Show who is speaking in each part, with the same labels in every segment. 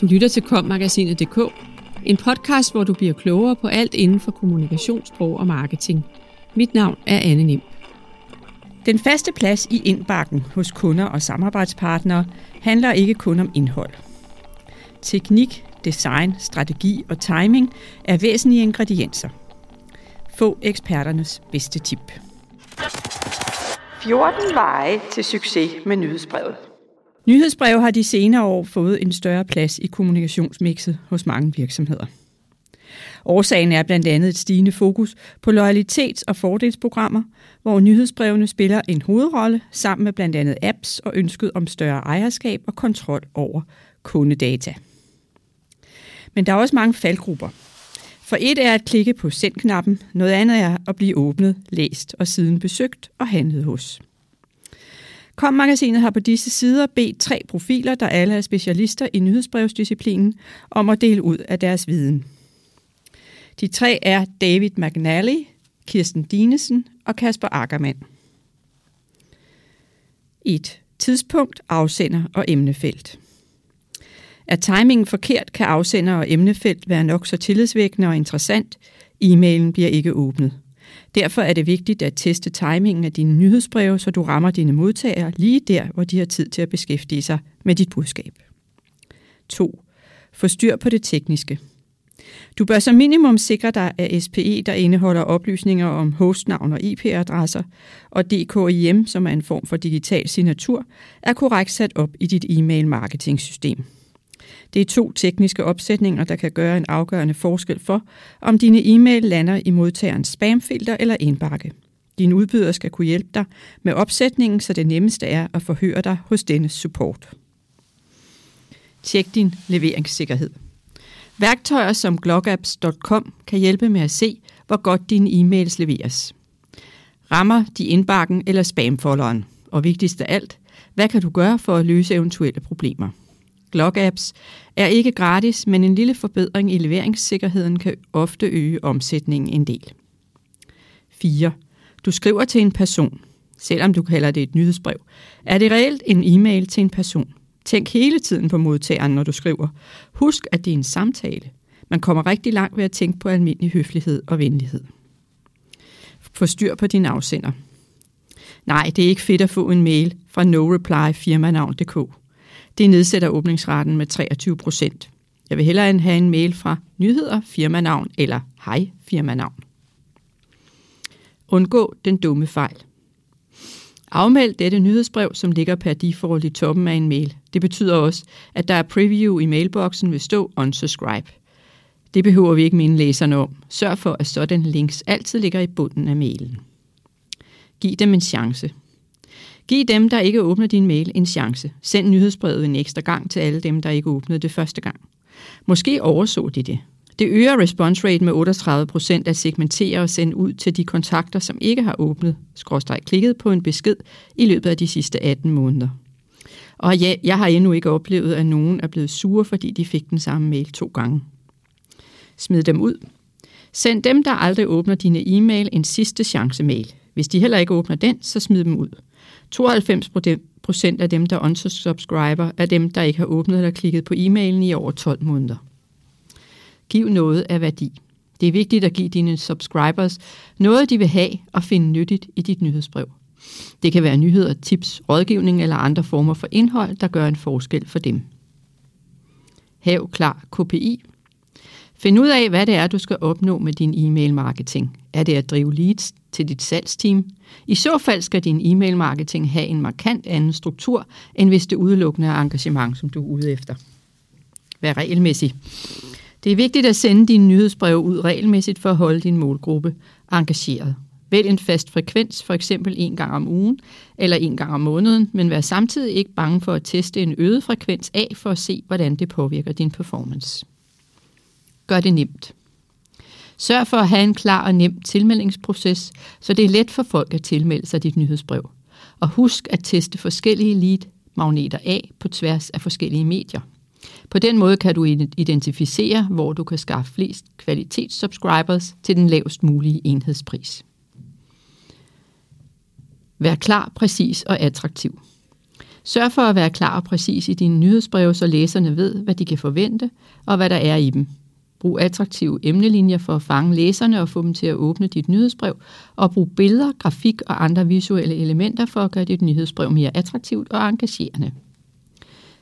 Speaker 1: Du lytter til kommagasinet.dk, en podcast, hvor du bliver klogere på alt inden for kommunikationssprog og marketing. Mit navn er Anne Nim. Den faste plads i indbakken hos kunder og samarbejdspartnere handler ikke kun om indhold. Teknik, design, strategi og timing er væsentlige ingredienser. Få eksperternes bedste tip. 14 veje til succes med nyhedsbrevet. Nyhedsbrev har de senere år fået en større plads i kommunikationsmixet hos mange virksomheder. Årsagen er blandt andet et stigende fokus på loyalitets- og fordelsprogrammer, hvor nyhedsbrevene spiller en hovedrolle sammen med blandt andet apps og ønsket om større ejerskab og kontrol over kundedata. Men der er også mange faldgrupper. For et er at klikke på send-knappen, noget andet er at blive åbnet, læst og siden besøgt og handlet hos. Kom-magasinet har på disse sider bedt tre profiler, der alle er specialister i nyhedsbrevsdisciplinen, om at dele ud af deres viden. De tre er David McNally, Kirsten Dinesen og Kasper Ackermann. 1. Tidspunkt, afsender og emnefelt. Er timingen forkert, kan afsender og emnefelt være nok så tillidsvækkende og interessant. E-mailen bliver ikke åbnet. Derfor er det vigtigt at teste timingen af dine nyhedsbreve, så du rammer dine modtagere lige der, hvor de har tid til at beskæftige sig med dit budskab. 2. Få styr på det tekniske. Du bør som minimum sikre dig, at SPE, der indeholder oplysninger om hostnavn og IP-adresser, og DKIM, som er en form for digital signatur, er korrekt sat op i dit e-mail marketing-system. Det er to tekniske opsætninger, der kan gøre en afgørende forskel for, om dine e-mail lander i modtagerens spamfilter eller indbakke. Din udbyder skal kunne hjælpe dig med opsætningen, så det nemmeste er at forhøre dig hos denne support. Tjek din leveringssikkerhed. Værktøjer som glogapps.com kan hjælpe med at se, hvor godt dine e-mails leveres. Rammer de indbakken eller spamfolderen? Og vigtigst af alt, hvad kan du gøre for at løse eventuelle problemer? Log-apps, er ikke gratis, men en lille forbedring i leveringssikkerheden kan ofte øge omsætningen en del. 4. Du skriver til en person. Selvom du kalder det et nyhedsbrev, er det reelt en e-mail til en person. Tænk hele tiden på modtageren, når du skriver. Husk, at det er en samtale. Man kommer rigtig langt ved at tænke på almindelig høflighed og venlighed. Få styr på din afsender. Nej, det er ikke fedt at få en mail fra noreplyfirmanavn.dk. Det nedsætter åbningsraten med 23 procent. Jeg vil hellere have en mail fra nyheder, firmanavn eller hej firmanavn. Undgå den dumme fejl. Afmeld dette nyhedsbrev, som ligger per default i toppen af en mail. Det betyder også, at der er preview i mailboksen vil stå unsubscribe. Det behøver vi ikke minde læserne om. Sørg for, at sådan links altid ligger i bunden af mailen. Giv dem en chance. Giv dem, der ikke åbner din mail, en chance. Send nyhedsbrevet en ekstra gang til alle dem, der ikke åbnede det første gang. Måske overså de det. Det øger response rate med 38% at segmentere og sende ud til de kontakter, som ikke har åbnet, skråstreg klikket på en besked i løbet af de sidste 18 måneder. Og ja, jeg har endnu ikke oplevet, at nogen er blevet sure, fordi de fik den samme mail to gange. Smid dem ud. Send dem, der aldrig åbner dine e-mail, en sidste chance mail. Hvis de heller ikke åbner den, så smid dem ud. 92 procent af dem, der unsubscriber, er dem, der ikke har åbnet eller klikket på e-mailen i over 12 måneder. Giv noget af værdi. Det er vigtigt at give dine subscribers noget, de vil have og finde nyttigt i dit nyhedsbrev. Det kan være nyheder, tips, rådgivning eller andre former for indhold, der gør en forskel for dem. Hav klar KPI. Find ud af, hvad det er, du skal opnå med din e-mail marketing. Er det at drive leads til dit salgsteam? I så fald skal din e-mail marketing have en markant anden struktur, end hvis det udelukkende er engagement, som du er ude efter. Vær regelmæssig. Det er vigtigt at sende dine nyhedsbreve ud regelmæssigt for at holde din målgruppe engageret. Vælg en fast frekvens, for eksempel en gang om ugen eller en gang om måneden, men vær samtidig ikke bange for at teste en øget frekvens af for at se, hvordan det påvirker din performance. Gør det nemt. Sørg for at have en klar og nem tilmeldingsproces, så det er let for folk at tilmelde sig dit nyhedsbrev. Og husk at teste forskellige lead-magneter af på tværs af forskellige medier. På den måde kan du identificere, hvor du kan skaffe flest kvalitetssubscribers til den lavest mulige enhedspris. Vær klar, præcis og attraktiv. Sørg for at være klar og præcis i dine nyhedsbreve, så læserne ved, hvad de kan forvente og hvad der er i dem. Brug attraktive emnelinjer for at fange læserne og få dem til at åbne dit nyhedsbrev, og brug billeder, grafik og andre visuelle elementer for at gøre dit nyhedsbrev mere attraktivt og engagerende.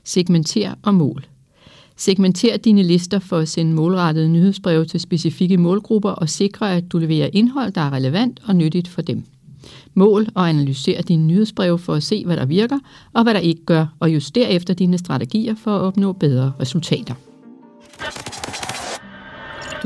Speaker 1: Segmenter og mål. Segmenter dine lister for at sende målrettede nyhedsbreve til specifikke målgrupper og sikre, at du leverer indhold, der er relevant og nyttigt for dem. Mål og analyser dine nyhedsbreve for at se, hvad der virker og hvad der ikke gør, og juster efter dine strategier for at opnå bedre resultater.